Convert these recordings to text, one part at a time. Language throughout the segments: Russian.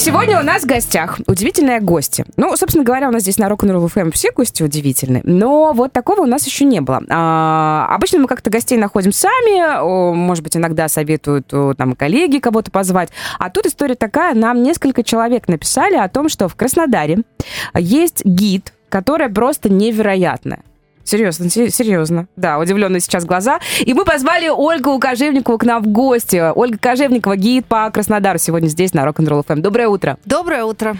Сегодня у нас в гостях удивительные гости. Ну, собственно говоря, у нас здесь на Rock'n'Roll FM все гости удивительные, но вот такого у нас еще не было. А, обычно мы как-то гостей находим сами, может быть, иногда советуют там коллеги кого-то позвать. А тут история такая, нам несколько человек написали о том, что в Краснодаре есть гид, которая просто невероятная. Серьезно, серьезно. Да, удивленные сейчас глаза. И мы позвали Ольгу Кожевникову к нам в гости. Ольга Кожевникова, гид по Краснодару, сегодня здесь на Rock'n'Roll FM. Доброе утро. Доброе утро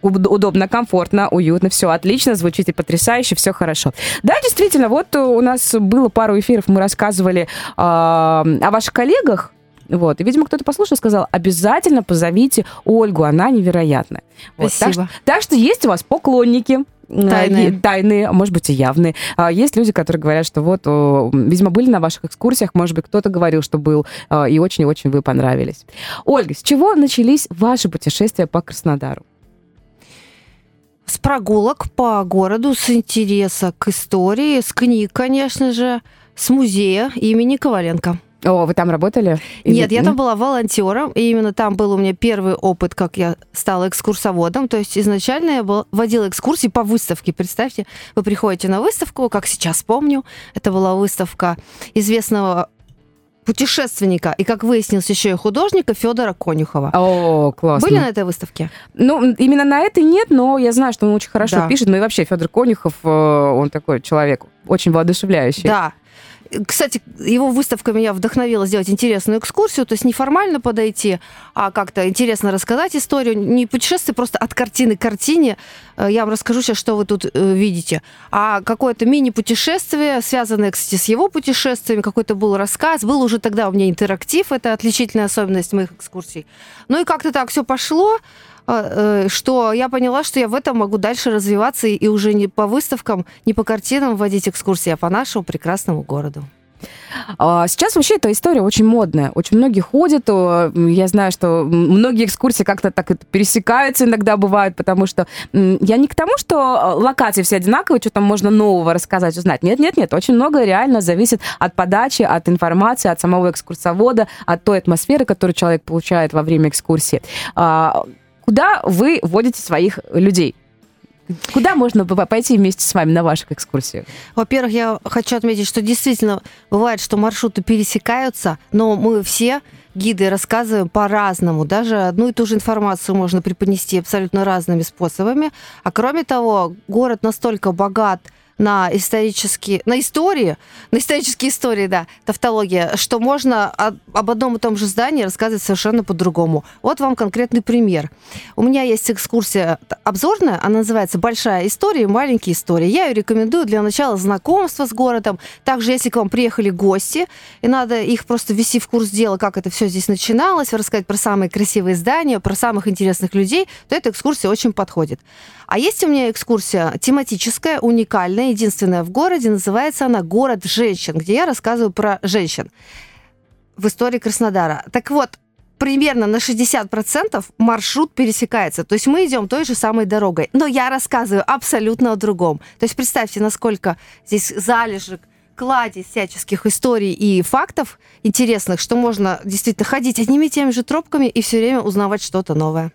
удобно, комфортно, уютно, все отлично, звучите потрясающе, все хорошо. Да, действительно, вот у нас было пару эфиров, мы рассказывали э, о ваших коллегах, вот. И, видимо, кто-то послушал и сказал, обязательно позовите Ольгу, она невероятная. Вот. Спасибо. Так, так что есть у вас поклонники, Тайные. тайные, а может быть и явные. А есть люди, которые говорят, что вот, видимо, были на ваших экскурсиях, может быть, кто-то говорил, что был, а, и очень-очень вы понравились. Ольга, с чего начались ваши путешествия по Краснодару? С прогулок по городу, с интереса к истории, с книг, конечно же, с музея имени Коваленко. О, вы там работали? Нет, я там была волонтером, и именно там был у меня первый опыт, как я стала экскурсоводом. То есть изначально я был, водила экскурсии по выставке. Представьте, вы приходите на выставку, как сейчас помню, это была выставка известного путешественника и, как выяснилось, еще и художника Федора Конюхова. О, классно. Были на этой выставке? Ну, именно на этой нет, но я знаю, что он очень хорошо да. пишет. Ну и вообще Федор Конюхов, э, он такой человек очень воодушевляющий. Да, кстати, его выставка меня вдохновила сделать интересную экскурсию, то есть не формально подойти, а как-то интересно рассказать историю, не путешествие просто от картины к картине. Э, я вам расскажу сейчас, что вы тут э, видите. А какое-то мини-путешествие, связанное, кстати, с его путешествиями, какой-то был рассказ. Был уже тогда у меня интерактив, это отличительная особенность моих экскурсий. Ну и как-то так все пошло. А, э, что я поняла, что я в этом могу дальше развиваться и уже не по выставкам, не по картинам вводить экскурсии, а по нашему прекрасному городу. А, сейчас вообще эта история очень модная. Очень многие ходят. Я знаю, что многие экскурсии как-то так пересекаются иногда бывают, потому что я не к тому, что локации все одинаковые, что там можно нового рассказать, узнать. Нет, нет, нет. Очень много реально зависит от подачи, от информации, от самого экскурсовода, от той атмосферы, которую человек получает во время экскурсии. Куда вы водите своих людей? Куда можно пойти вместе с вами на ваших экскурсиях? Во-первых, я хочу отметить, что действительно бывает, что маршруты пересекаются, но мы все гиды рассказываем по-разному. Даже одну и ту же информацию можно преподнести абсолютно разными способами. А кроме того, город настолько богат на исторические, на истории, на исторические истории, да, тавтология, что можно об одном и том же здании рассказывать совершенно по-другому. Вот вам конкретный пример. У меня есть экскурсия обзорная, она называется «Большая история и маленькие истории». Я ее рекомендую для начала знакомства с городом. Также, если к вам приехали гости, и надо их просто ввести в курс дела, как это все здесь начиналось, рассказать про самые красивые здания, про самых интересных людей, то эта экскурсия очень подходит. А есть у меня экскурсия тематическая, уникальная, единственная в городе. Называется она «Город женщин», где я рассказываю про женщин в истории Краснодара. Так вот, примерно на 60% маршрут пересекается. То есть мы идем той же самой дорогой. Но я рассказываю абсолютно о другом. То есть представьте, насколько здесь залежек кладезь всяческих историй и фактов интересных, что можно действительно ходить одними и теми же тропками и все время узнавать что-то новое.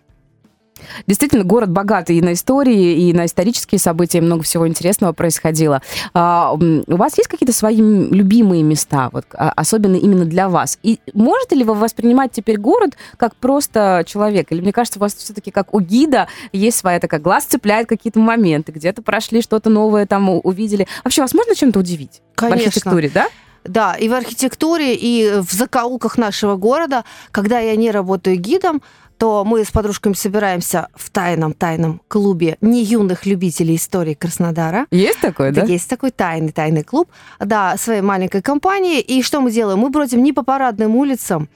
Действительно, город богатый и на истории, и на исторические события, много всего интересного происходило. А, у вас есть какие-то свои любимые места, вот, а, особенно именно для вас? И можете ли вы воспринимать теперь город как просто человек? Или мне кажется, у вас все-таки как у гида есть своя такая глаз цепляет какие-то моменты, где-то прошли, что-то новое там увидели. Вообще, вас можно чем-то удивить Конечно. в архитектуре, да? Да, и в архитектуре, и в закоулках нашего города, когда я не работаю гидом, то мы с подружками собираемся в тайном-тайном клубе не юных любителей истории Краснодара. Есть такой, да? Есть такой тайный тайный клуб, да, своей маленькой компании. И что мы делаем? Мы бродим не по парадным улицам,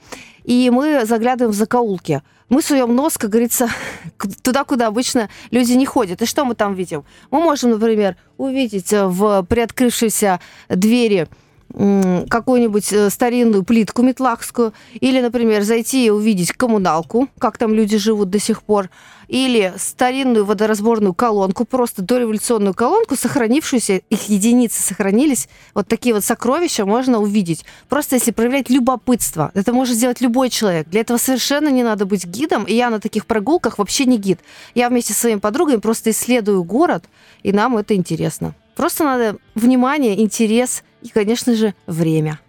и мы заглядываем в закоулки. Мы суем нос, как говорится, туда, куда обычно люди не ходят. И что мы там видим? Мы можем, например, увидеть в приоткрывшейся двери какую-нибудь э, старинную плитку метлахскую, или, например, зайти и увидеть коммуналку, как там люди живут до сих пор, или старинную водоразборную колонку, просто дореволюционную колонку, сохранившуюся, их единицы сохранились, вот такие вот сокровища можно увидеть. Просто если проявлять любопытство, это может сделать любой человек. Для этого совершенно не надо быть гидом, и я на таких прогулках вообще не гид. Я вместе со своими подругами просто исследую город, и нам это интересно. Просто надо внимание, интерес и, конечно же, время.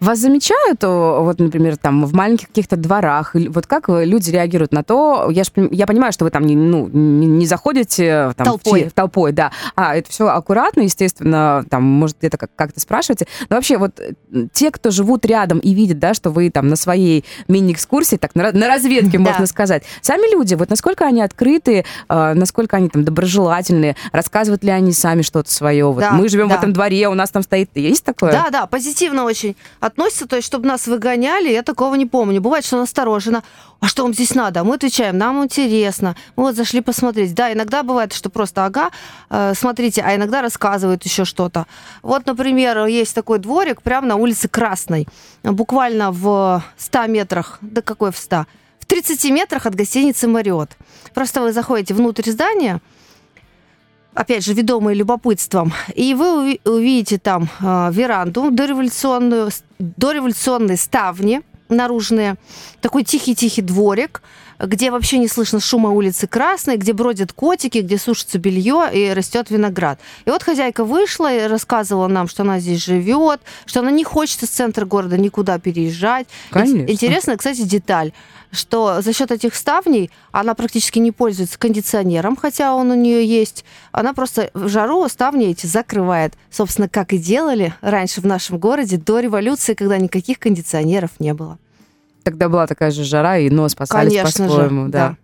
Вас замечают, вот, например, там в маленьких каких-то дворах, вот как люди реагируют на то? Я, ж, я понимаю, что вы там не, ну, не, не заходите там, толпой. В, толпой, да. А это все аккуратно, естественно, там, может, где-то как- как-то спрашиваете. Но вообще, вот те, кто живут рядом и видят, да, что вы там на своей мини-экскурсии, так, на, на разведке, можно сказать, сами люди, вот насколько они открыты, э, насколько они там доброжелательные, рассказывают ли они сами что-то свое? Вот Да, мы живем да. в этом дворе, у нас там стоит... Есть такое? Да, да, позитивно очень относятся, то есть, чтобы нас выгоняли, я такого не помню. Бывает, что настороженно. А что вам здесь надо? Мы отвечаем, нам интересно. Мы вот зашли посмотреть. Да, иногда бывает, что просто, ага, э, смотрите, а иногда рассказывают еще что-то. Вот, например, есть такой дворик прямо на улице Красной, буквально в 100 метрах, да какой в 100? В 30 метрах от гостиницы «Мариот». Просто вы заходите внутрь здания, опять же, ведомые любопытством, и вы уви- увидите там э, веранду дореволюционную, дореволюционные ставни наружные, такой тихий-тихий дворик, где вообще не слышно шума улицы Красной, где бродят котики, где сушится белье и растет виноград. И вот хозяйка вышла и рассказывала нам, что она здесь живет, что она не хочет из центра города никуда переезжать. Конечно. Ин- Интересная, кстати, деталь, что за счет этих ставней она практически не пользуется кондиционером, хотя он у нее есть. Она просто в жару ставни эти закрывает. Собственно, как и делали раньше в нашем городе до революции, когда никаких кондиционеров не было. Тогда была такая же жара, и но спасались Конечно же, по-своему, да. да.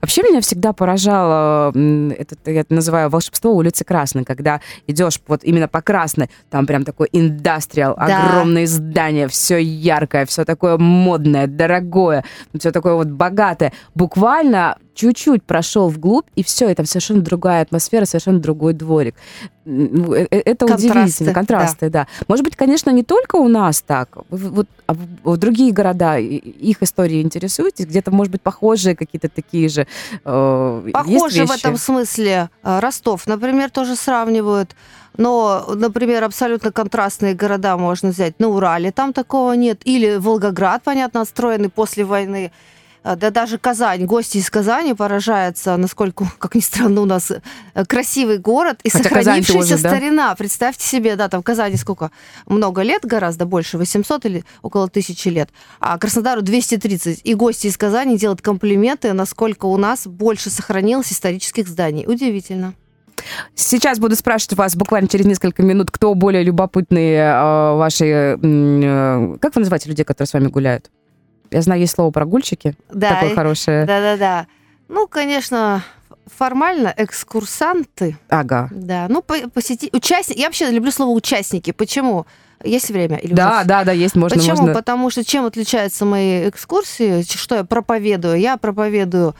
Вообще меня всегда поражало, это я это называю волшебство улицы Красной, когда идешь вот именно по Красной, там прям такой индастриал, Да. огромные здания, все яркое, все такое модное, дорогое, все такое вот богатое. Буквально чуть-чуть прошел вглубь, и все, это совершенно другая атмосфера, совершенно другой дворик. М, э, э, Это Контрасты, удивительно, контрасты, да. Может быть, конечно, не только у нас так, вот а в другие города, их истории интересуетесь, где-то, может быть, похожие какие-то такие же э, есть Похоже в этом смысле э, Ростов, например, тоже сравнивают. Но, например, абсолютно контрастные города можно взять на Урале, там такого нет. Или Волгоград, понятно, отстроенный после войны. Э, Да даже Казань, гости из Казани поражаются, насколько, как ни странно, у нас э, красивый город и Хотя сохранившаяся тоже, да? старина. Представьте себе, да, там в Казани сколько? Много лет, гораздо больше, 800 или около тысячи лет. А Краснодару 230. И гости из Казани делают комплименты, насколько у нас больше сохранилось исторических зданий. Удивительно. Сейчас буду спрашивать вас буквально через несколько минут, кто более любопытные э, ваши... э, как вы называете людей, которые с вами гуляют? Я знаю, есть слово прогульщики. Да, Такое хорошее. да-да-да. Ну, конечно, формально экскурсанты, Ага. да. Ну, по- посети... участники. Я вообще люблю слово участники. Почему? Есть время? Или Да, уже да, да, есть, можно, Почему? можно. Потому что чем отличаются мои экскурсии, что я проповедую? Я проповедую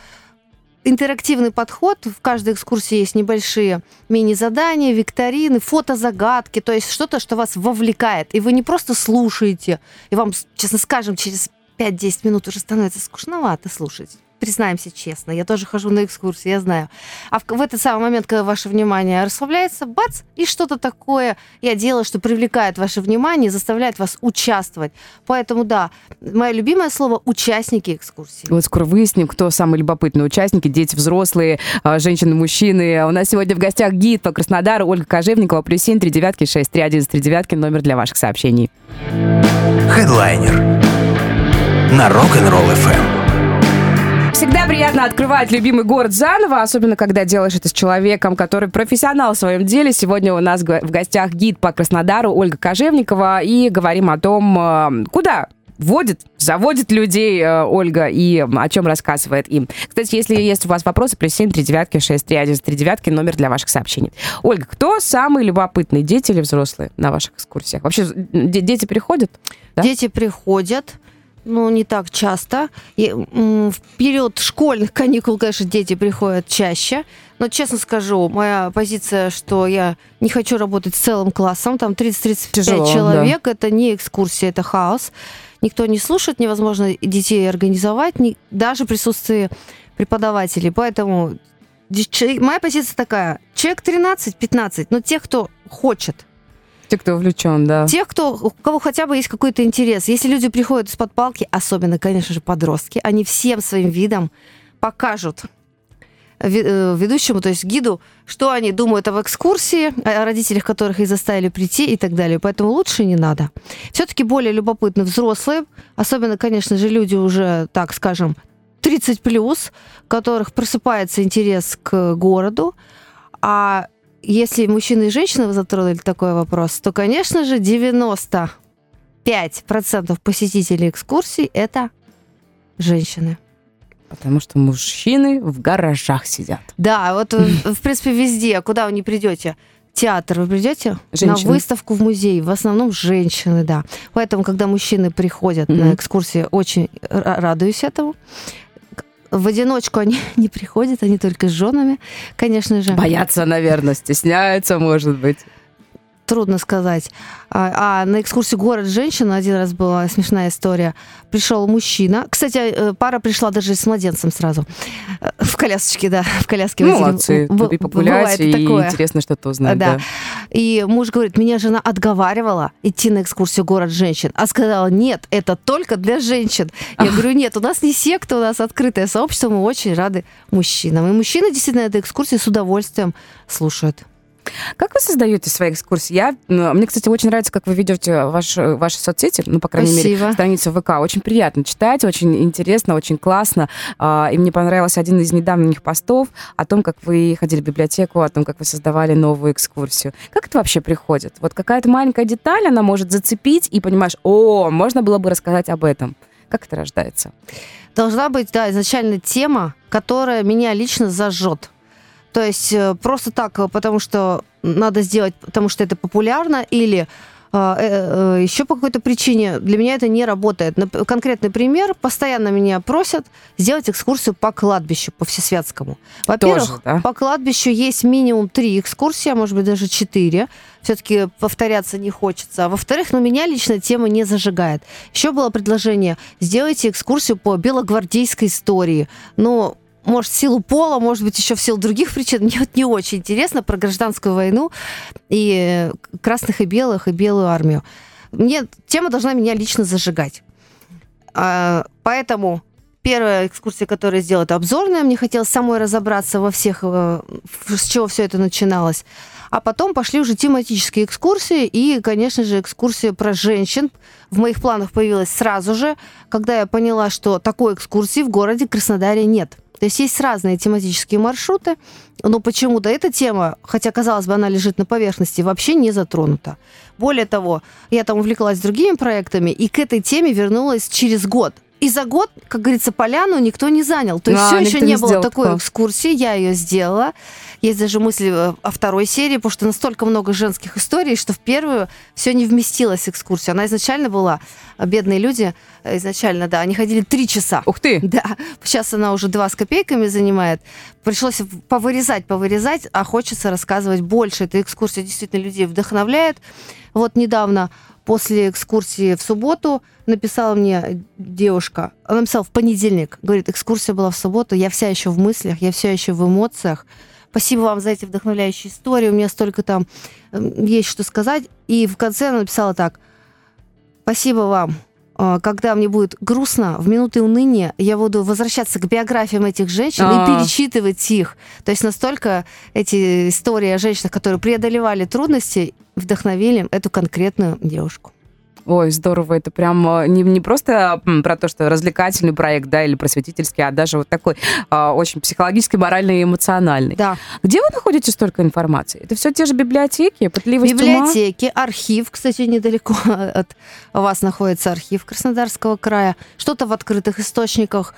интерактивный подход. В каждой экскурсии есть небольшие мини-задания, викторины, фотозагадки, то есть что-то, что вас вовлекает. И вы не просто слушаете, и вам, честно скажем, через 5-10 минут уже становится скучновато слушать. Признаемся честно, я тоже хожу на экскурсии, я знаю. А в, в этот самый момент, когда ваше внимание расслабляется, бац, и что-то такое я делаю, что привлекает ваше внимание, и заставляет вас участвовать. Поэтому, да, мое любимое слово – участники экскурсии. Вот скоро выясним, кто самые любопытные участники, дети, взрослые, а, женщины, мужчины. У нас сегодня в гостях гид по Краснодару Ольга Кожевникова, плюс семь, три девятки, шесть, три, один, три девятки, номер для ваших сообщений. Хедлайнер на Rock'n'Roll FM. Всегда приятно открывать любимый город заново, особенно когда делаешь это с человеком, который профессионал в своем деле. Сегодня у нас в гостях гид по Краснодару Ольга Кожевникова, и говорим о том, э, куда водит, заводит людей э, Ольга и о чем рассказывает им. Кстати, если есть у вас вопросы, плюс семь, три девятки, шесть, три, один, три девятки, номер для ваших сообщений. Ольга, кто самый любопытный, дети или взрослые на ваших экскурсиях? Вообще, дети приходят? Да? Дети приходят, ну, не так часто. И, в период школьных каникул, конечно, дети приходят чаще. Но честно скажу, моя позиция, что я не хочу работать с целым классом, там 30-35 Тяжело, человек, это не экскурсия, это хаос. Никто не слушает, невозможно детей организовать, ни, даже в присутствии преподавателей. Поэтому моя позиция такая, человек 13-15, но тех, кто хочет, Те, кто увлечен, да. тех, кто, у кого хотя бы есть какой-то интерес. Если люди приходят из-под палки, особенно, конечно же, подростки, они всем своим видом покажут э, ведущему, то есть гиду, что они думают об экскурсии, о родителях, которых их заставили прийти и так далее. Поэтому лучше не надо. Все-таки более любопытны взрослые, особенно, конечно же, люди уже, так скажем, 30 плюс, которых просыпается интерес к городу. А если мужчины и женщины вы затронули такой вопрос, то, конечно же, 95% посетителей экскурсий это женщины. Потому что мужчины в гаражах сидят. Да, вот э, в принципе везде, куда вы не придете, театр вы придете, Женщины. на выставку в музей, в основном женщины, да. Поэтому, когда мужчины приходят Мгм. на экскурсии, очень ра- радуюсь этому. В одиночку они не приходят, они только с женами, конечно же. Боятся, наверное, стесняются, может быть. Трудно сказать. А, а на экскурсию город женщин один раз была смешная история. Пришел мужчина. Кстати, э, пара пришла даже с младенцем сразу. Э, В колясочке, да, в коляске. возили. Молодцы. Б- и погулять, и такое. интересно что-то узнать. Да. Да. И муж говорит, меня жена отговаривала идти на экскурсию город женщин, а сказала, нет, это только для женщин. Я говорю, нет, у нас не секта, у нас открытое сообщество, мы очень рады мужчинам. И мужчины действительно эту экскурсию с удовольствием слушают. Как вы создаете свои экскурсии? Я, мне, кстати, очень нравится, как вы ведете ваш, ваши соцсети, ну, по крайней мере, Спасибо. страницу ВК. Очень приятно читать, очень интересно, очень классно. А, И мне понравился один из недавних постов о том, как вы ходили в библиотеку, о том, как вы создавали новую экскурсию. Как это вообще приходит? Вот какая-то маленькая деталь, она может зацепить, и понимаешь, о, можно было бы рассказать об этом. Как это рождается? Должна быть, да, изначально тема, которая меня лично зажжет. То есть э, просто так, э, потому что надо сделать, потому что это популярно, или еще по какой-то причине для меня это не работает. Конкретный пример. Постоянно меня просят сделать экскурсию по кладбищу, по Всесвятскому. Во-первых, да? по кладбищу есть минимум три экскурсии, а может быть даже четыре. Все-таки повторяться не хочется. А во-вторых, ну, меня лично тема не зажигает. Еще было предложение, сделайте экскурсию по белогвардейской истории. Но может, в силу пола, может быть, еще в силу других причин. Мне вот не очень интересно про гражданскую войну и э, красных и белых, и белую армию. Мне тема должна меня лично зажигать. А, Поэтому первая экскурсия, которую я сделала, это обзорная. Мне хотелось самой разобраться во всех, э, с чего все это начиналось. А потом пошли уже тематические экскурсии и, конечно же, экскурсия про женщин. В моих планах появилась сразу же, когда я поняла, что такой экскурсии в городе Краснодаре нет. То есть есть разные тематические маршруты, но почему-то эта тема, хотя, казалось бы, она лежит на поверхности, вообще не затронута. Более того, я там увлеклась другими проектами и к этой теме вернулась через год. И за год, как говорится, поляну никто не занял. То есть А, все еще не не было сделал такой такого. экскурсии, я ее сделала. Есть даже мысли э, о второй серии, потому что настолько много женских историй, что в первую все не вместилась экскурсия. Она изначально была, а, бедные люди, э, изначально, да, они ходили три часа. Ух ты! Да, сейчас она уже два с копейками занимает. Пришлось повырезать, повырезать, а хочется рассказывать больше. Эта экскурсия действительно людей вдохновляет. Вот недавно после экскурсии в субботу написала мне девушка, она написала в понедельник, говорит, экскурсия была в субботу, я вся еще в мыслях, я все еще в эмоциях. Спасибо вам за эти вдохновляющие истории, у меня столько там э, есть что сказать. И в конце она написала так, спасибо вам, когда мне будет грустно, в минуты уныния я буду возвращаться к биографиям этих женщин А. и перечитывать их. То есть настолько эти истории о женщинах, которые преодолевали трудности, вдохновили эту конкретную девушку. Ой, здорово. Это прям э, не, не просто про то, что развлекательный проект, да, или просветительский, а даже вот такой а, очень психологически, моральный и эмоциональный. Да. Где вы находите столько информации? Это все те же библиотеки, пытливость ума? Библиотеки, архив, кстати, недалеко от вас находится архив Краснодарского края. Что-то в открытых источниках.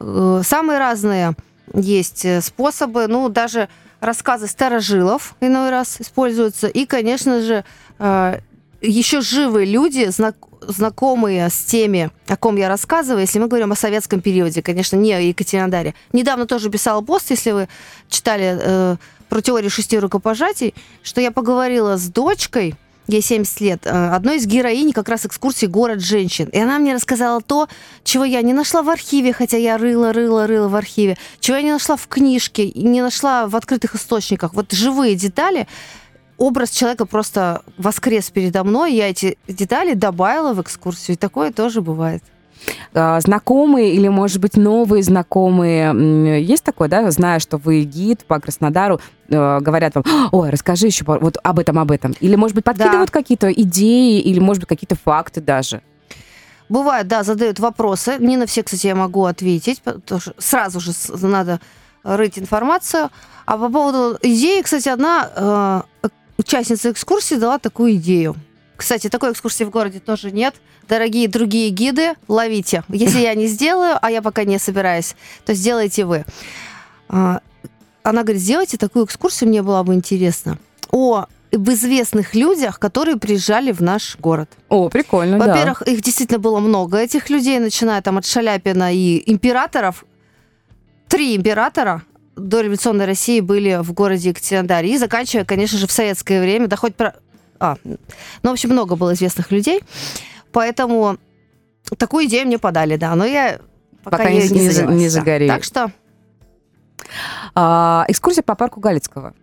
Э, Самые разные есть э, способы. Ну, даже рассказы старожилов иной раз используются. И, конечно же, э, еще живые люди, знак, знакомые с теми, о ком я рассказываю, если мы говорим о советском периоде, конечно, не о Екатеринодаре. Недавно тоже писала пост, если вы читали э, про теорию шести рукопожатий, что я поговорила с дочкой, ей 70 лет, э, одной из героинь как раз экскурсии «Город женщин». И она мне рассказала то, чего я не нашла в архиве, хотя я рыла, рыла, рыла в архиве, чего я не нашла в книжке, не нашла в открытых источниках. Вот живые детали, образ человека просто воскрес передо мной, я эти детали добавила в экскурсию, и такое тоже бывает. А, знакомые или, может быть, новые знакомые, есть такое, да, зная, что вы гид по Краснодару, э, говорят вам, ой, расскажи еще вот об этом, об этом. Или, может быть, подкидывают да. какие-то идеи, или, может быть, какие-то факты даже. Бывает, да, задают вопросы. Не на все, кстати, я могу ответить, потому что сразу же надо рыть информацию. А по поводу идеи, кстати, одна э, участница экскурсии дала такую идею. Кстати, такой экскурсии в городе тоже нет. Дорогие другие гиды, ловите. Если я не сделаю, а я пока не собираюсь, то сделайте вы. А, она говорит, сделайте такую экскурсию, мне было бы интересно. О в известных людях, которые приезжали в наш город. О, прикольно, Во-первых, да. их действительно было много, этих людей, начиная там от Шаляпина и императоров. Три императора до революционной России были в городе Екатеринодаре. И заканчивая, конечно же, в советское время, да хоть про... А, ну, в общем, много было известных людей. Поэтому такую идею мне подали, да. Но я пока, пока не, не, не, не загорели. Так что... А, экскурсия по парку Галицкого.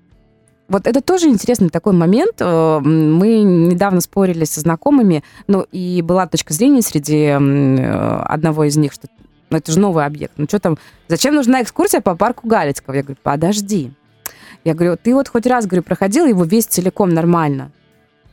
Вот это тоже интересный такой момент. Э, мы недавно спорили со знакомыми, ну и была точка зрения среди э, одного из них, что ну это же новый объект. Ну что там, зачем нужна экскурсия по парку Галицкого? Я говорю, подожди. Я говорю, ты вот хоть раз, говорю, проходил его весь целиком нормально?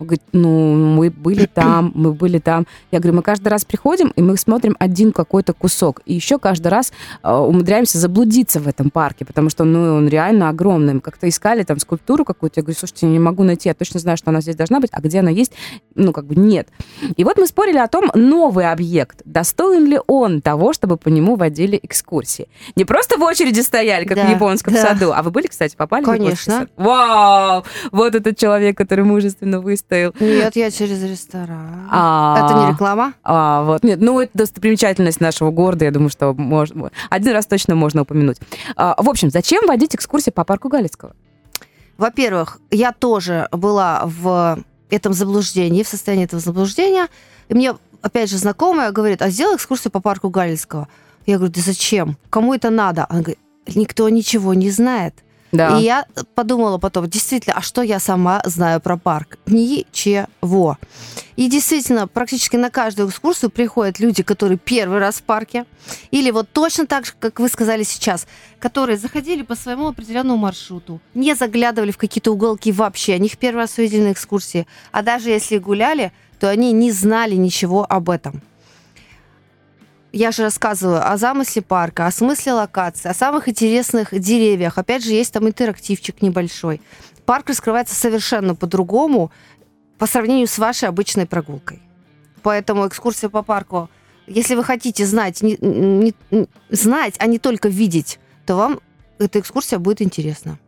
Он говорит, ну, мы были там, мы были там. Я говорю, мы каждый раз приходим, и мы смотрим один какой-то кусок. И еще каждый раз э, умудряемся заблудиться в этом парке, потому что, ну, он реально огромный. Мы как-то искали там скульптуру какую-то. Я говорю, слушайте, я не могу найти, я точно знаю, что она здесь должна быть, а где она есть, ну, как бы нет. И вот мы спорили о том, новый объект, достоин ли он того, чтобы по нему водили экскурсии. Не просто в очереди стояли, как да, в японском да. саду. А вы были, кстати, попали Конечно. в сад? Вау! Вот этот человек, который мужественно выставил стоял. Нет, я через ресторан. А, это не реклама? А, вот. Нет, ну, это достопримечательность нашего города, я думаю, что можно, один раз точно можно упомянуть. А, в общем, зачем водить экскурсии по парку Галицкого? Во-первых, я тоже была в этом заблуждении, в состоянии этого заблуждения. И мне, опять же, знакомая говорит, а сделай экскурсию по парку Галицкого. Я говорю, да зачем? Кому это надо? Она говорит, никто ничего не знает. Да. И я подумала потом, действительно, а что я сама знаю про парк? Ничего. И действительно, практически на каждую экскурсию приходят люди, которые первый раз в парке, или вот точно так же, как вы сказали сейчас, которые заходили по своему определенному маршруту, не заглядывали в какие-то уголки вообще, они их первый раз увидели на экскурсии, а даже если гуляли, то они не знали ничего об этом я же рассказываю о замысле парка, о смысле локации, о самых интересных деревьях. Опять же, есть там интерактивчик небольшой. Парк раскрывается совершенно по-другому по сравнению с вашей обычной прогулкой. Поэтому экскурсия по парку, если вы хотите знать, не, не, знать, а не только видеть, то вам эта экскурсия будет интересна.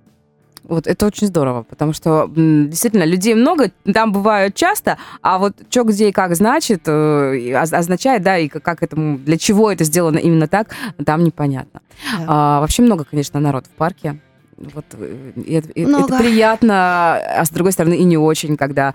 Вот это очень здорово, потому что действительно людей много, там бывают часто, а вот что, где и как значит, э, означает, да, и как этому, для чего это сделано именно так, там непонятно. Да. А, вообще много, конечно, народ в парке. Вот, э, это, это приятно, а с другой стороны и не очень, когда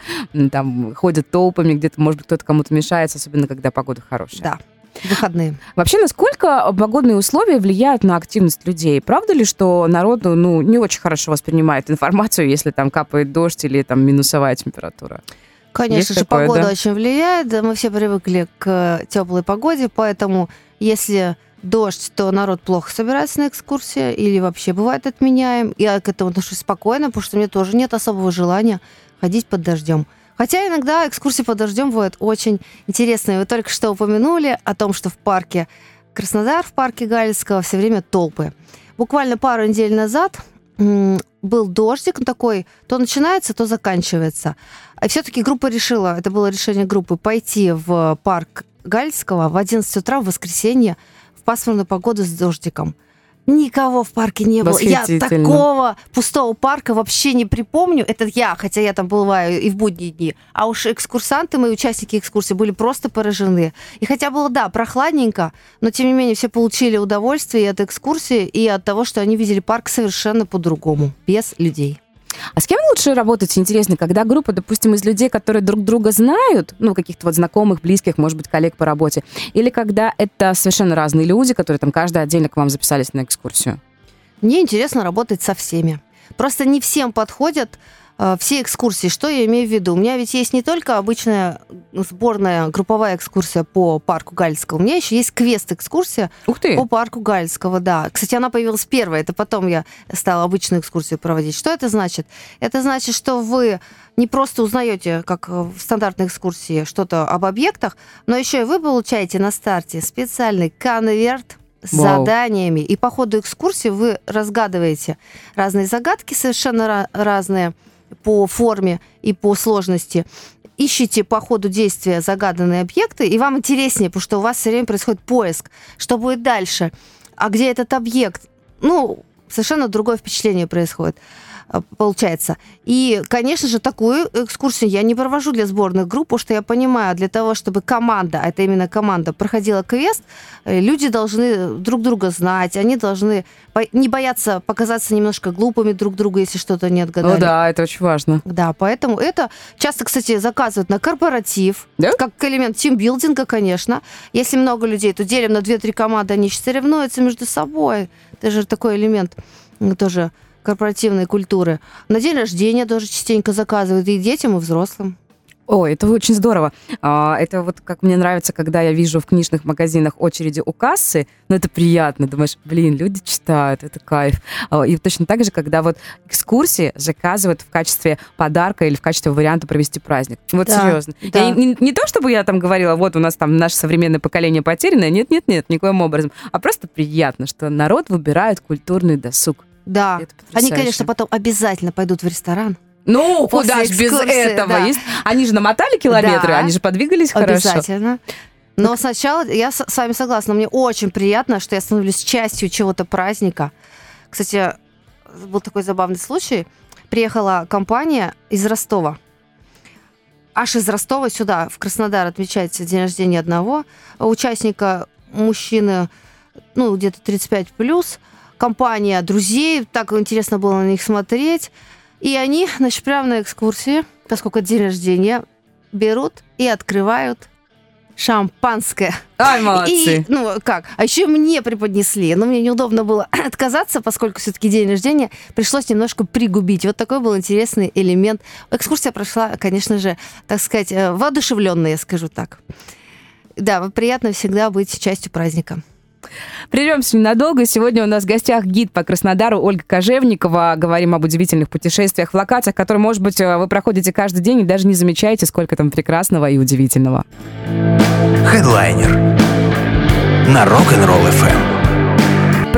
там ходят толпами, где-то, может быть, кто-то кому-то мешается, особенно когда погода хорошая. Да выходные. Вообще, насколько погодные условия влияют на активность людей? Правда ли, что народ ну, не очень хорошо воспринимает информацию, если там капает дождь или там минусовая температура? Конечно Есть же, такое, погода да? очень влияет. Мы все привыкли к теплой погоде, поэтому если дождь, то народ плохо собирается на экскурсии или вообще бывает отменяем. Я к этому отношусь спокойно, потому что мне тоже нет особого желания ходить под дождем. Хотя иногда экскурсии под дождем бывают очень интересные. Вы только что упомянули о том, что в парке Краснодар, в парке Галицкого все время толпы. Буквально пару недель назад был дождик такой, то начинается, то заканчивается. И все-таки группа решила, это было решение группы, пойти в парк Гальского в 11 утра в воскресенье в пасмурную погоду с дождиком. Никого в парке не было. Я такого пустого парка вообще не припомню. Это я, хотя я там бываю и в будние дни. А уж экскурсанты, мои участники экскурсии, были просто поражены. И хотя было, да, прохладненько, но тем не менее все получили удовольствие и от экскурсии, и от того, что они видели парк совершенно по-другому, без людей. А с кем лучше работать, интересно, когда группа, допустим, из людей, которые друг друга знают, ну, каких-то вот знакомых, близких, может быть, коллег по работе, или когда это совершенно разные люди, которые там каждый отдельно к вам записались на экскурсию? Мне интересно работать со всеми. Просто не всем подходят все экскурсии. Что я имею в виду? У меня ведь есть не только обычная сборная групповая экскурсия по парку Гальского, у меня еще есть квест-экскурсия по парку Гальского, да. Кстати, она появилась первая, это потом я стала обычную экскурсию проводить. Что это значит? Это значит, что вы не просто узнаете, как в стандартной экскурсии, что-то об объектах, но еще и вы получаете на старте специальный конверт с Вау. заданиями. И по ходу экскурсии вы разгадываете разные загадки, совершенно ра- разные по форме и по сложности. Ищите по ходу действия загаданные объекты, и вам интереснее, потому что у вас все время происходит поиск. Что будет дальше? А где этот объект? Ну, совершенно другое впечатление происходит получается. И, конечно же, такую экскурсию я не провожу для сборных групп, потому что я понимаю, для того, чтобы команда, а это именно команда, проходила квест, э, люди должны друг друга знать, они должны не бояться показаться немножко глупыми друг другу, если что-то не отгадали. О, да, это очень важно. Да, поэтому это часто, кстати, заказывают на корпоратив, Да? как элемент тимбилдинга, конечно. Если много людей, то делим на 2-3 команды, они соревнуются между собой. Это же такой элемент тоже корпоративной культуры. На день рождения тоже частенько заказывают и детям, и взрослым. Ой, это очень здорово. А, Это вот как мне нравится, когда я вижу в книжных магазинах очереди у кассы, ну это приятно, думаешь, блин, люди читают, это кайф. А, И точно так же, когда вот экскурсии заказывают в качестве подарка или в качестве варианта провести праздник. Вот Да, серьезно. да. Я не, не то, чтобы я там говорила, вот у нас там наше современное поколение потерянное, нет-нет-нет, никоим образом, а просто приятно, что народ выбирает культурный досуг. Да. Они, конечно, потом обязательно пойдут в ресторан. Ну, После куда ж без этого? да. Есть... Они же намотали километры, Да. они же подвигались хорошо. Обязательно. Но сначала я с с вами согласна. Мне очень приятно, что я становлюсь частью чего-то праздника. Кстати, был такой забавный случай. Приехала компания из Ростова. Аж из Ростова сюда, в Краснодар, отмечается день рождения одного участника, мужчины, ну, где-то 35 плюс. Компания друзей, так интересно было на них смотреть. И они, значит, прямо на экскурсии, поскольку день рождения, берут и открывают шампанское. Ай, молодцы. И, ну, как? А еще мне преподнесли. Но мне неудобно было отказаться, поскольку все-таки день рождения. Пришлось немножко пригубить. Вот такой был интересный элемент. Экскурсия прошла, конечно же, так сказать, э, воодушевленная, я скажу так. Да, приятно всегда быть частью праздника. Прервемся ненадолго. Сегодня у нас в гостях гид по Краснодару Ольга Кожевникова. Говорим об удивительных путешествиях в локациях, которые, может быть, э, вы проходите каждый день и даже не замечаете, сколько там прекрасного и удивительного. Хедлайнер на Rock'n'Roll FM.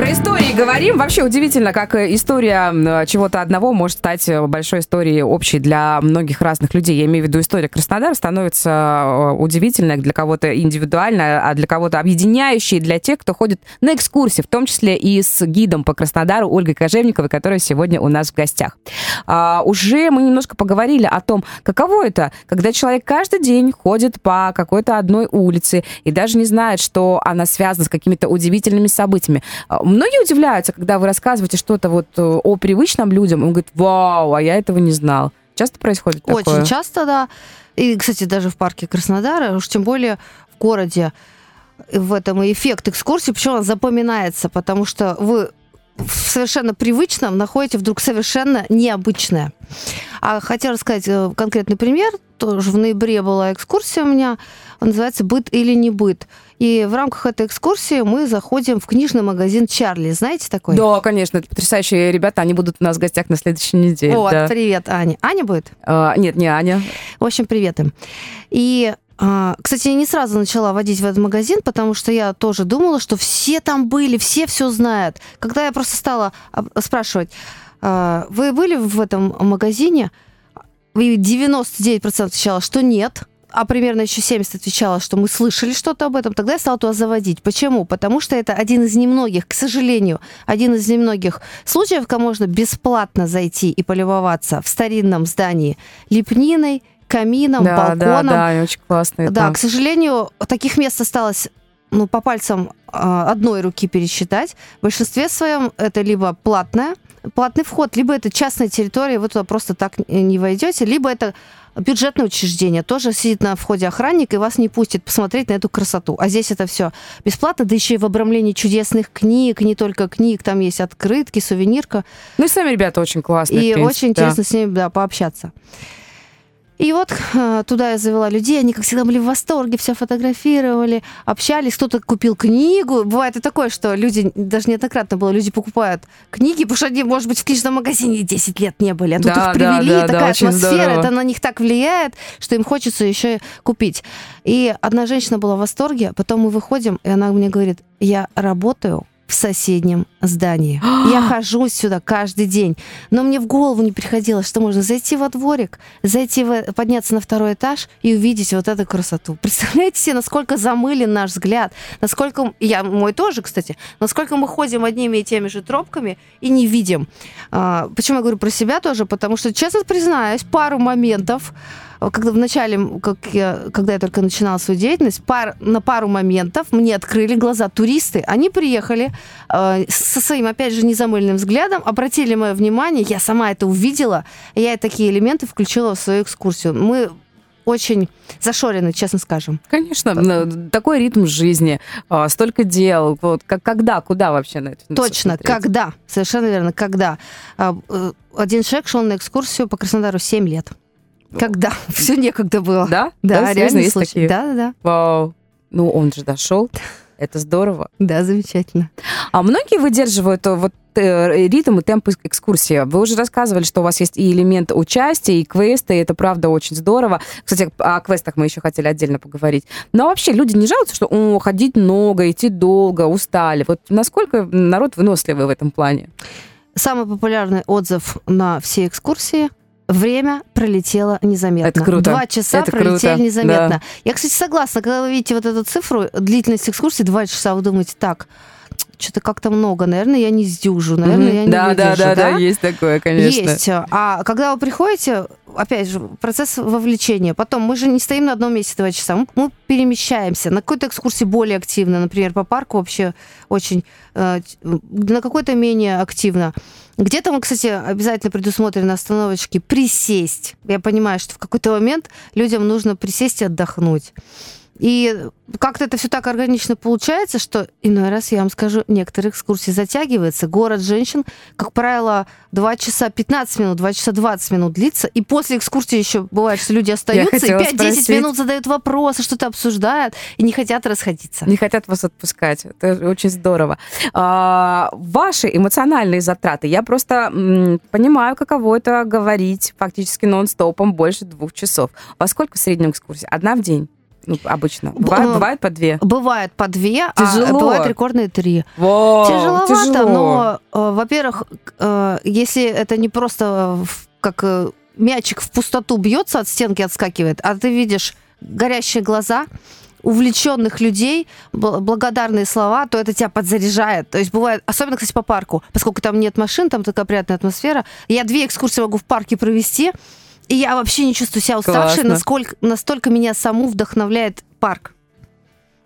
Про истории говорим. Вообще удивительно, как э, история чего-то одного может стать э, большой историей общей для многих разных людей. Я имею в виду, история Краснодара становится э, удивительной для кого-то индивидуально, а для кого-то объединяющей для тех, кто ходит на экскурсии, в том числе и с гидом по Краснодару Ольгой Кожевниковой, которая сегодня у нас в гостях. А, уже мы немножко поговорили о том, каково это, когда человек каждый день ходит по какой-то одной улице и даже не знает, что она связана с какими-то удивительными событиями. Многие удивляются, когда вы рассказываете что-то вот э, о привычном людям, он говорит, вау, а я этого не знал. Часто происходит такое? Очень часто, да. И, кстати, даже в парке Краснодара, уж тем более в городе, в этом и эффект экскурсии, почему он запоминается, потому что вы в совершенно привычном находите вдруг совершенно необычное. А хотела рассказать э, конкретный пример. Тоже в ноябре была экскурсия у меня. Он называется «Быт или не быт». И в рамках этой экскурсии мы заходим в книжный магазин «Чарли». Знаете такой? Да, конечно, это потрясающие ребята, они будут у нас в гостях на следующей неделе. Вот, да. привет, Аня. Аня будет? А, нет, не Аня. В общем, привет им. И, а, кстати, я не сразу начала водить в этот магазин, потому что я тоже думала, что все там были, все все знают. Когда я просто стала об- спрашивать, а, вы были в этом магазине? И 99% отвечала, что нет. а примерно еще 70 отвечало, что мы слышали что-то об этом, тогда я стала туда заводить. Почему? Потому что это один из немногих, к сожалению, один из немногих случаев, когда можно бесплатно зайти и полюбоваться в старинном здании лепниной, камином, да, балконом. Да, да, очень классные. Да, там. к сожалению, таких мест осталось ну, по пальцам а, одной руки пересчитать. В большинстве своем это либо платное, платный вход, либо это частная территория, вы туда просто так не войдете, либо это бюджетное учреждение. Тоже сидит на входе охранник и вас не пустит посмотреть на эту красоту. А здесь это все бесплатно, да еще и в обрамлении чудесных книг, не только книг, там есть открытки, сувенирка. Ну и сами ребята очень классные. И принципе, очень да. интересно с ними да, пообщаться. И вот э, туда я завела людей, они, как всегда, были в восторге, все фотографировали, общались, кто-то купил книгу. Бывает и такое, что люди, даже неоднократно было, люди покупают книги, потому что они, может быть, в книжном магазине 10 лет не были, а тут Да, их привели, да, да, такая атмосфера, здорово. это на них так влияет, что им хочется еще и купить. И одна женщина была в восторге, потом мы выходим, и она мне говорит, я работаю в соседнем здании. Я хожу сюда каждый день. Но мне в голову не приходило, что можно зайти во дворик, зайти в, подняться на второй этаж и увидеть вот эту красоту. Представляете себе, насколько замылен наш взгляд, насколько, я мой тоже, кстати, насколько мы ходим одними и теми же тропками и не видим. А, почему я говорю про себя тоже? Потому что, честно признаюсь, пару моментов, когда в начале, как я, когда я только начинала свою деятельность, пар, на пару моментов мне открыли глаза туристы. Они приехали э, со своим, опять же, незамыленным взглядом, обратили мое внимание, я сама это увидела, и я такие элементы включила в свою экскурсию. Мы очень зашорены, честно скажем. Конечно, ну, такой ритм жизни, а, столько дел. Вот как, когда, куда вообще на это Точно, смотреть? когда, совершенно верно, когда. А, э, Один человек шел на экскурсию по Краснодару 7 лет. Когда? Все некогда было. Да? Да, серьезно, реально есть случай. такие? Да, да, да. Вау. Ну, он же дошел. Это здорово. Да, замечательно. А многие выдерживают э, вот э, ритм и темп экскурсии. Вы уже рассказывали, что у вас есть и элемент участия, и квесты, и это правда очень здорово. Кстати, о квестах мы еще хотели отдельно поговорить. Но вообще люди не жалуются, что О, ходить много, идти долго, устали. Вот насколько народ выносливый в этом плане? Самый популярный отзыв на все экскурсии Время пролетело незаметно. Это круто. Два часа Это пролетели круто, незаметно. да. Я, кстати, согласна, когда вы видите вот эту цифру, длительность экскурсии два часа, вы думаете, так, что-то как-то много, наверное, я не сдюжу, наверное, Мгм. я не да, выдержу, да, да, да, есть такое, конечно. Есть. А когда вы приходите, опять же, процесс вовлечения. Потом мы же не стоим на одном месте два часа. Мы, мы перемещаемся. На какой-то экскурсии более активно, например, по парку вообще очень, э, на какой-то менее активно. Где-то мы, кстати, обязательно предусмотрены остановочки присесть. Я понимаю, что в какой-то момент людям нужно присесть и отдохнуть. И как-то это все так органично получается, что иной раз, я вам скажу, некоторые экскурсии затягиваются. Город женщин, как правило, 2 часа 15 минут, 2 часа 20 минут длится. И после экскурсии еще бывает, что люди остаются и хотела 5-10 спросить. минут задают вопросы, что-то обсуждают и не хотят расходиться. Не хотят вас отпускать. Это очень здорово. А, ваши эмоциональные затраты. Я просто м, понимаю, каково это говорить фактически нон-стопом больше двух часов. Во сколько в среднем экскурсия? Одна в день? Ну, обычно. Бывает, э, бывает по две. Бывает по две, Тяжело. а бывают рекордные три. Во, Тяжеловато, тяжело. но, э, во-первых, э, если это не просто как э, мячик в пустоту бьется от стенки, отскакивает, а ты видишь горящие глаза, увлеченных людей, бл- благодарные слова, то это тебя подзаряжает. То есть бывает, особенно, кстати, по парку, поскольку там нет машин, там такая приятная атмосфера. Я две экскурсии могу в парке провести, и я вообще не чувствую себя уставшей, Классно. насколько, настолько меня саму вдохновляет парк.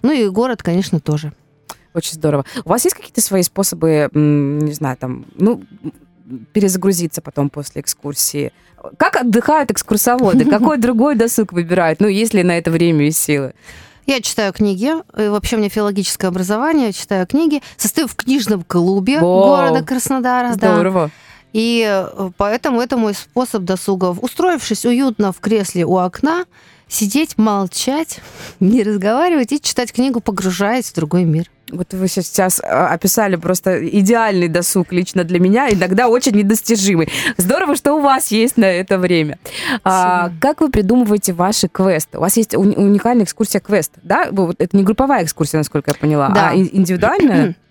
Ну и город, конечно, тоже. Очень здорово. У вас есть какие-то свои способы, не знаю, там, ну, перезагрузиться потом после экскурсии? Как отдыхают экскурсоводы? Какой другой досуг выбирают? Ну, есть ли на это время и силы? Я читаю книги, и вообще у меня филологическое образование, я читаю книги, состою в книжном клубе Вау. города Краснодара. да. И э, поэтому это мой способ досуга. Устроившись уютно в кресле у окна, сидеть, молчать, не разговаривать и читать книгу, погружаясь в другой мир. Вот вы сейчас а, описали просто идеальный досуг лично для меня, иногда очень недостижимый. Здорово, что у вас есть на это время. А, как вы придумываете ваши квесты? У вас есть уни- уникальная экскурсия квест, да? Это не групповая экскурсия, насколько я поняла, Да. а ин- индивидуальная?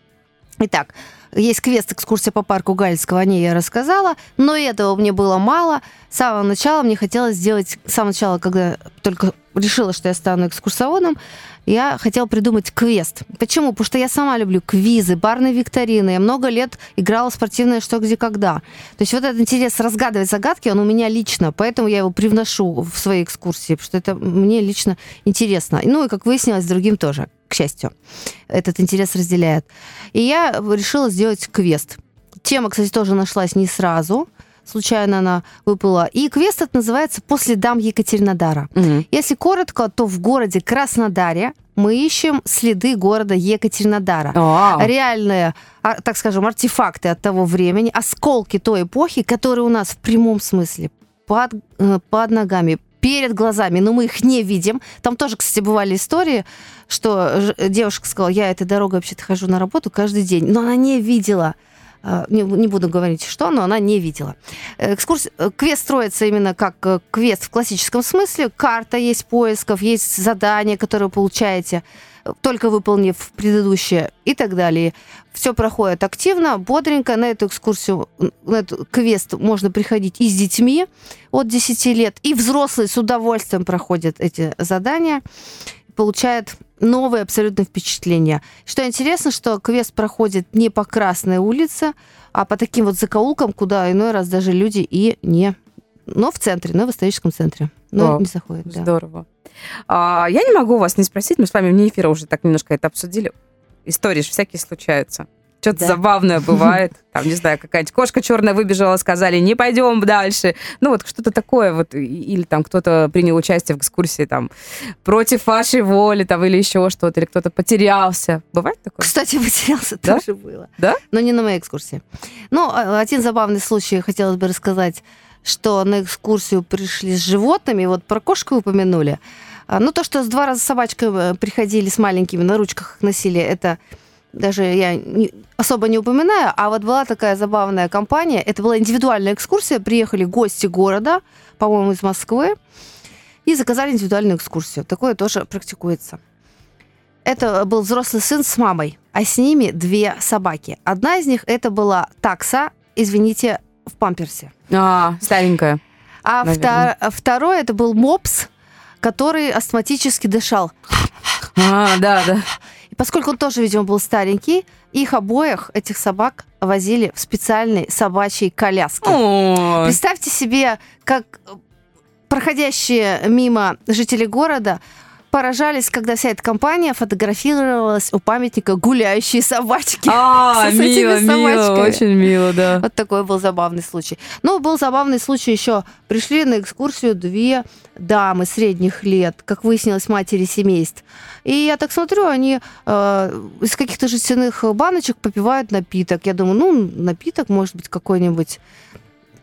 Итак, есть квест экскурсия по парку Гальского, о ней я рассказала, но этого мне было мало. С самого начала мне хотелось сделать, с самого начала, когда только решила, что я стану экскурсоводом, я хотела придумать квест. Почему? Потому что я сама люблю квизы, барные викторины. Я много лет играла в спортивное «Что, где, когда». То есть вот этот интерес разгадывать загадки, он у меня лично, поэтому я его привношу в свои экскурсии, потому что это мне лично интересно. Ну и, как выяснилось, другим тоже, к счастью. Этот интерес разделяет. И я решила сделать квест. Тема, кстати, тоже нашлась не сразу случайно она выпала. И квест этот называется «По следам Екатеринодара». Мгм. Если коротко, то в городе Краснодаре мы ищем следы города Екатеринодара. А, Реальные, а, так скажем, артефакты от того времени, осколки той эпохи, которые у нас в прямом смысле под, э, под ногами, перед глазами, но мы их не видим. Там тоже, кстати, бывали истории, что девушка сказала, я этой дорогой вообще-то хожу на работу каждый день, но она не видела. А, Не, не буду говорить, что, но она не видела. Э, Экскурс... э, Квест строится именно как э, квест в классическом смысле. Карта есть поисков, есть задания, которые получаете, только выполнив предыдущее и так далее. Все проходит активно, бодренько. На эту экскурсию, на этот квест можно приходить и с детьми от 10 лет, и взрослые с удовольствием проходят эти задания, получают новые абсолютно впечатления. Что интересно, что квест проходит не по Красной улице, а по таким вот закоулкам, куда иной раз даже люди и не... Но в центре, но в историческом центре. Но Вау, не заходят, да. Здорово. А, я не могу вас не спросить, мы с вами вне эфира уже так немножко это обсудили. Истории же всякие случаются. Что-то Да. забавное бывает. Там, не знаю, какая-нибудь кошка черная выбежала, сказали, не пойдем дальше. Ну, вот что-то такое. Вот, или там кто-то принял участие в экскурсии там против вашей воли, там, или еще что-то, или кто-то потерялся. Бывает такое? Кстати, потерялся, Да? тоже было. Да? Но не на моей экскурсии. Ну, а- один забавный случай хотелось бы рассказать, что на экскурсию пришли с животными, вот про кошку упомянули. А, Ну, то, что с два раза с собачкой э, приходили с маленькими, на ручках их носили, это даже я не- особо не упоминаю, а вот была такая забавная компания, это была индивидуальная экскурсия, приехали гости города, по-моему, из Москвы, и заказали индивидуальную экскурсию. Такое тоже практикуется. Это был взрослый сын с мамой, а с ними две собаки. Одна из них это была такса, извините, в памперсе. А, старенькая. А втор- второй это был мопс, который астматически дышал. А, да, да. И поскольку он тоже, видимо, был старенький, их обоих, этих собак, возили в специальной собачьей коляске. Ой. Представьте себе, как проходящие мимо жители города поражались, когда вся эта компания фотографировалась у памятника гуляющие собачки. А, с мило, мило, очень мило, да. Вот такой был забавный случай. Ну, был забавный случай еще. Пришли на экскурсию две дамы средних лет, как выяснилось, матери семейств. И я так смотрю, они э, из каких-то жестяных баночек попивают напиток. Я думаю, ну, напиток, может быть, какой-нибудь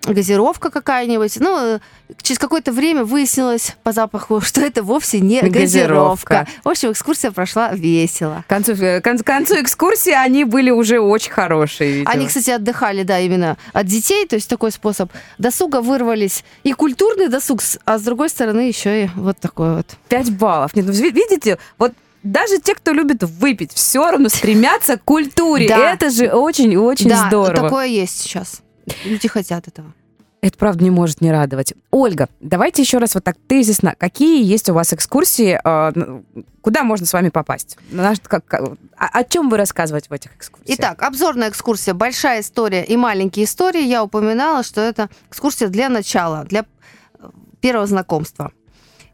газировка какая-нибудь. Ну, э, через какое-то время выяснилось по запаху, что это вовсе не Газировка. газировка. В общем, экскурсия прошла весело. К концу, к концу- к концу экскурсии они были уже очень хорошие, видимо. Они, кстати, отдыхали, да, именно от детей, то есть такой способ досуга вырвались и культурный досуг, а с другой стороны еще и вот такой вот. 5 баллов. Нет, ну, ви- видите, вот даже те, кто любит выпить, все равно стремятся к культуре. Да. Это же очень-очень да, здорово. такое есть сейчас. Люди хотят этого. Это, правда, не может не радовать. Ольга, давайте еще раз вот так тезисно. Какие есть у вас экскурсии? э, н- Куда можно с вами попасть? Как- о, чем вы рассказываете в этих экскурсиях? Итак, обзорная экскурсия, большая история и маленькие истории. Я упоминала, что это экскурсия для начала, для э, первого знакомства.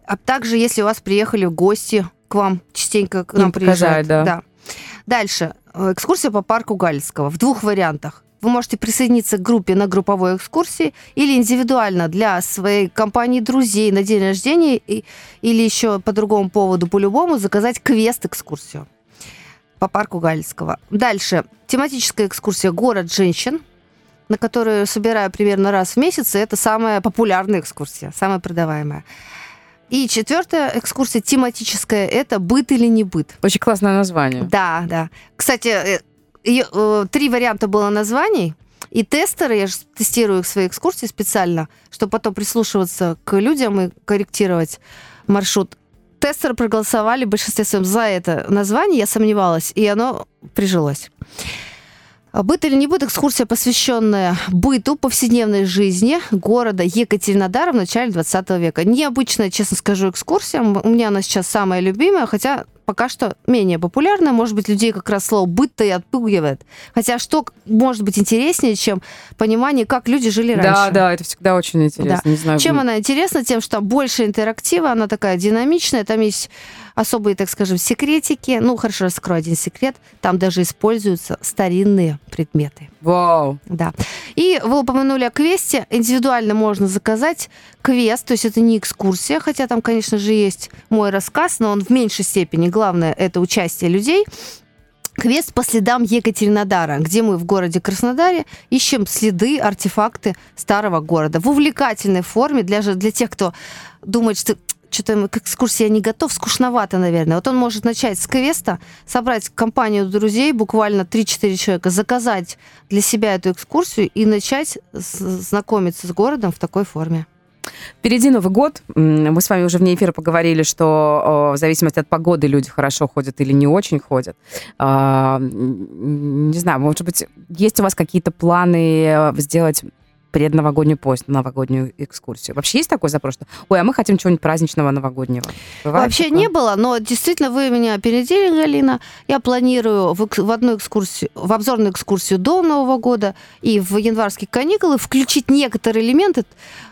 А также, если у вас приехали в гости к вам, частенько к нам Им показать, приезжают. да. Дальше. э, Экскурсия по парку Галицкого в двух вариантах. Вы можете присоединиться к группе на групповой экскурсии или индивидуально для своей компании друзей на день рождения и- или еще по другому поводу, по-любому, заказать квест-экскурсию по парку Галицкого. Дальше. Тематическая экскурсия «Город женщин», на которую собираю примерно раз в месяц, и это самая популярная экскурсия, самая продаваемая. И четвертая экскурсия тематическая – это «Быт или не быт». Очень классное название. Да, да. Кстати, её, э, три варианта было названий. И тестеры, я же тестирую их в своей экскурсии специально, чтобы потом прислушиваться к людям и корректировать маршрут. Тестеры проголосовали в большинстве своем за это название, я сомневалась, и оно прижилось. Быт или не быт, экскурсия, посвященная быту, повседневной жизни города Екатеринодара в начале 20 века. Необычная, честно скажу, экскурсия. У меня она сейчас самая любимая, хотя пока что менее популярная. Может быть, людей как раз слово «быт»-то и отпугивает. Хотя что может быть интереснее, чем понимание, как люди жили раньше? Да, да, это всегда очень интересно. Да. Не знаю, чем она интересна? Тем, что там больше интерактива, она такая динамичная, там есть особые, так скажем, секретики. Ну, хорошо, раскрою один секрет. Там даже используются старинные предметы. Вау! Да. И вы упомянули о квесте. Индивидуально можно заказать квест, то есть это не экскурсия, хотя там, конечно же, есть мой рассказ, но он в меньшей степени. Главное – это участие людей. Квест по следам Екатеринодара, где мы в городе Краснодаре ищем следы, артефакты старого города в увлекательной форме для, для тех, кто думает, что что-то к экскурсии я не готов, скучновато, наверное. Вот он может начать с квеста, собрать компанию друзей, буквально 3-4 человека, заказать для себя эту экскурсию и начать знакомиться с городом в такой форме. Впереди Новый год. Мы с вами уже вне эфира поговорили, что в зависимости от погоды люди хорошо ходят или не очень ходят. А, не знаю, может быть, есть у вас какие-то планы э, сделать предновогоднюю поезд, новогоднюю экскурсию. Вообще есть такой запрос, что, ой, а мы хотим чего-нибудь праздничного новогоднего? Бывает Вообще такое? не было, но действительно вы меня опередили, Галина. Я планирую в, в одну экскурсию, в обзорную экскурсию до Нового года и в январские каникулы включить некоторые элементы,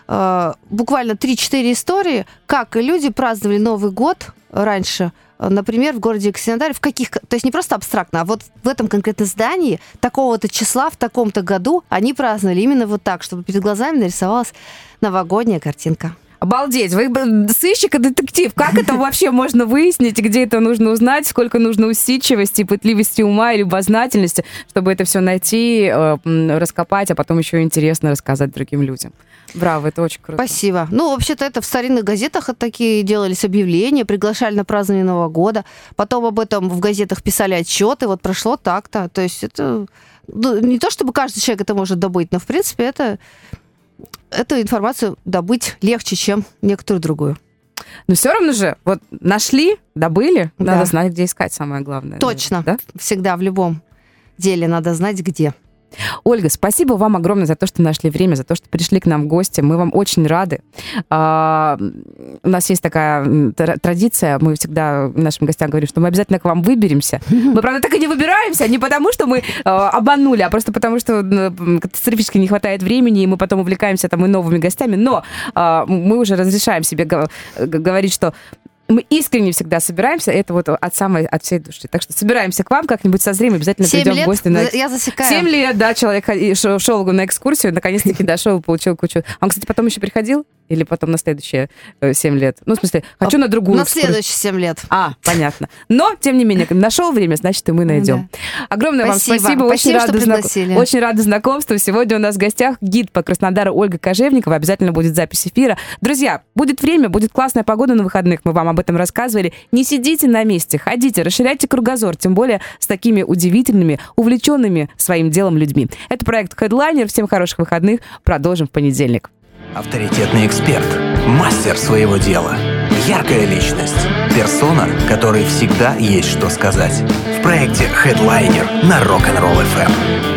э, буквально 3-4 истории, как люди праздновали Новый год раньше – например, в городе Екатеринодаре, в каких, то есть не просто абстрактно, а вот в этом конкретном здании такого-то числа в таком-то году они праздновали именно вот так, чтобы перед глазами нарисовалась новогодняя картинка. Обалдеть, вы сыщик и детектив. Как это вообще можно выяснить, где это нужно узнать, сколько нужно усидчивости, пытливости ума и любознательности, чтобы это все найти, э, раскопать, а потом еще интересно рассказать другим людям. Браво, это очень круто. Спасибо. Ну, вообще-то это в старинных газетах такие делались объявления, приглашали на празднование Нового года. Потом об этом в газетах писали отчеты. Вот прошло так-то. То есть это ну, не то, чтобы каждый человек это может добыть, но, в принципе, это эту информацию добыть легче, чем некоторую другую. Но все равно же, вот нашли, добыли, да. надо знать, где искать, самое главное. Точно. Да? Всегда в любом деле надо знать, где. Ольга, спасибо вам огромное за то, что нашли время, за то, что пришли к нам в гости. Мы вам очень рады. А, у нас есть такая традиция, мы всегда нашим гостям говорим, что мы обязательно к вам выберемся. Мы, правда, так и не выбираемся, не потому, что мы а, обманули, а просто потому, что катастрофически не хватает времени, и мы потом увлекаемся там и новыми гостями. Но а, мы уже разрешаем себе говорить, что мы искренне всегда собираемся, это вот от самой, от всей души. Так что собираемся к вам как-нибудь созрим, обязательно придем лет? в гости. На... Я засекаю. Семь лет, да, человек шел на экскурсию, наконец-таки дошел, получил кучу. Он, кстати, потом еще приходил? Или потом на следующие э, 7 лет? Ну, в смысле, хочу на другую На экскурсию. следующие 7 лет. А, понятно. Но, тем не менее, нашел время, значит, и мы найдем. Да. Огромное спасибо. вам спасибо. Очень, спасибо, рада знак... очень рада знакомству. Сегодня у нас в гостях гид по Краснодару Ольга Кожевникова. Обязательно будет запись эфира. Друзья, будет время, будет классная погода на выходных. Мы вам об этом рассказывали. Не сидите на месте, ходите, расширяйте кругозор, тем более с такими удивительными, увлеченными своим делом людьми. Это проект Headliner. Всем хороших выходных. Продолжим в понедельник. Авторитетный эксперт, мастер своего дела, яркая личность, персона, которой всегда есть что сказать. В проекте Headliner на Rock'n'Roll FM.